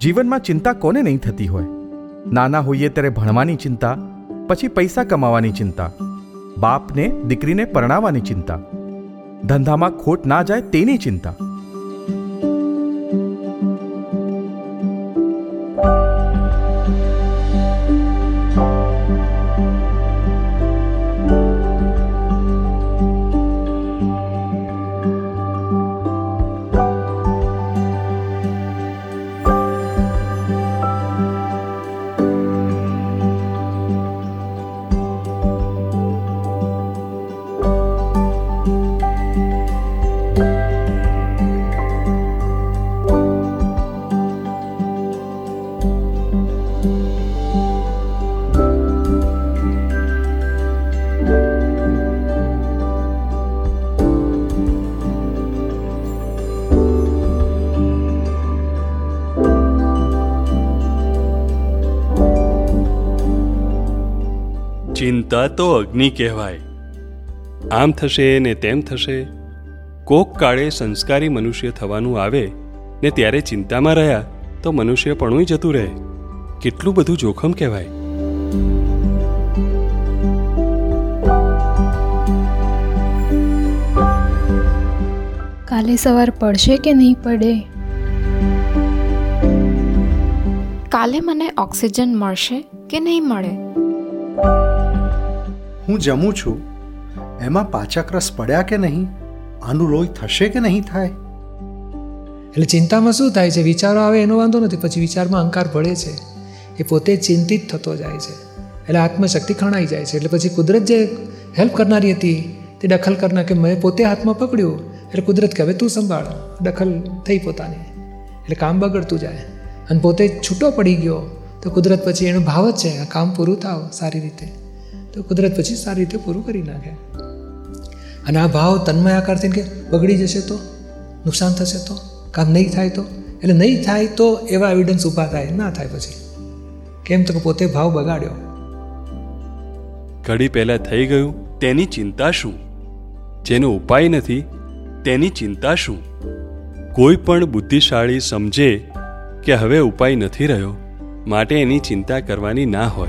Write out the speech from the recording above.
જીવનમાં ચિંતા કોને નહીં થતી હોય? નાના હોઈએ ત્યારે ભણવાની ચિંતા, પછી પૈસા કમાવાની ચિંતા, બાપને, દીકરીને પરણાવવાની ચિંતા. ધંધામાં ખોટ ના જાય તેની ચિંતા. ચિંતા તો અગ્નિ કહેવાય. આમ થશે ને તેમ થશે. કોક કાળે સંસ્કારી મનુષ્ય થવાનું આવે ને ત્યારે ચિંતામાં રહ્યા તો મનુષ્ય પણ જતું રહે. કેટલું બધું જોખમ કહેવાય. કાલે સવાર પડશે કે નહીં પડે? કાલે મને ઓક્સિજન મળશે કે નહીં મળે? હું જમું છું, એમાં પાચક રસ પડ્યા કે નહીં? આનું લોહી થશે કે નહીં થાય? એટલે ચિંતામાં શું થાય છે? વિચારો આવે એનો વાંધો નથી, પછી વિચારમાં અંકાર પડે છે. એ પોતે ચિંતિત થતો જાય છે. એટલે આત્મશક્તિ ખણાઈ જાય છે. એટલે પછી કુદરત જે હેલ્પ કરનારી હતી, તે દખલ કરનાર કે મેં પોતે હાથમાં પકડ્યું, એટલે કુદરત કે તું સંભાળ. દખલ થઈ પોતાની. એટલે કામ બગડતું જાય. અને પોતે છૂટો પડી ગયો, તો કુદરત પછી એનો ભાવ જ છે. આ કામ પૂરું થાવ સારી રીતે. તો કુદરત પછી સારી રીતે પૂરું કરી નાખે. અને આ ભાવ તન્મય આકાર થઈને કે બગડી જશે તો? નુકસાન થશે તો? કામ નહીં થાય તો? એટલે નહીં થાય તો એવા એવિડન્સ ઊભા થાય, ના થાય પછી. કેમ તો પોતે ભાવ બગાડ્યો. ઘડી પહેલાં થઈ ગયું, તેની ચિંતા શું? જેનો ઉપાય નથી, તેની ચિંતા શું? કોઈ પણ બુદ્ધિશાળી સમજે કે હવે ઉપાય નથી રહ્યો, માટે એની ચિંતા કરવાની ના હોય.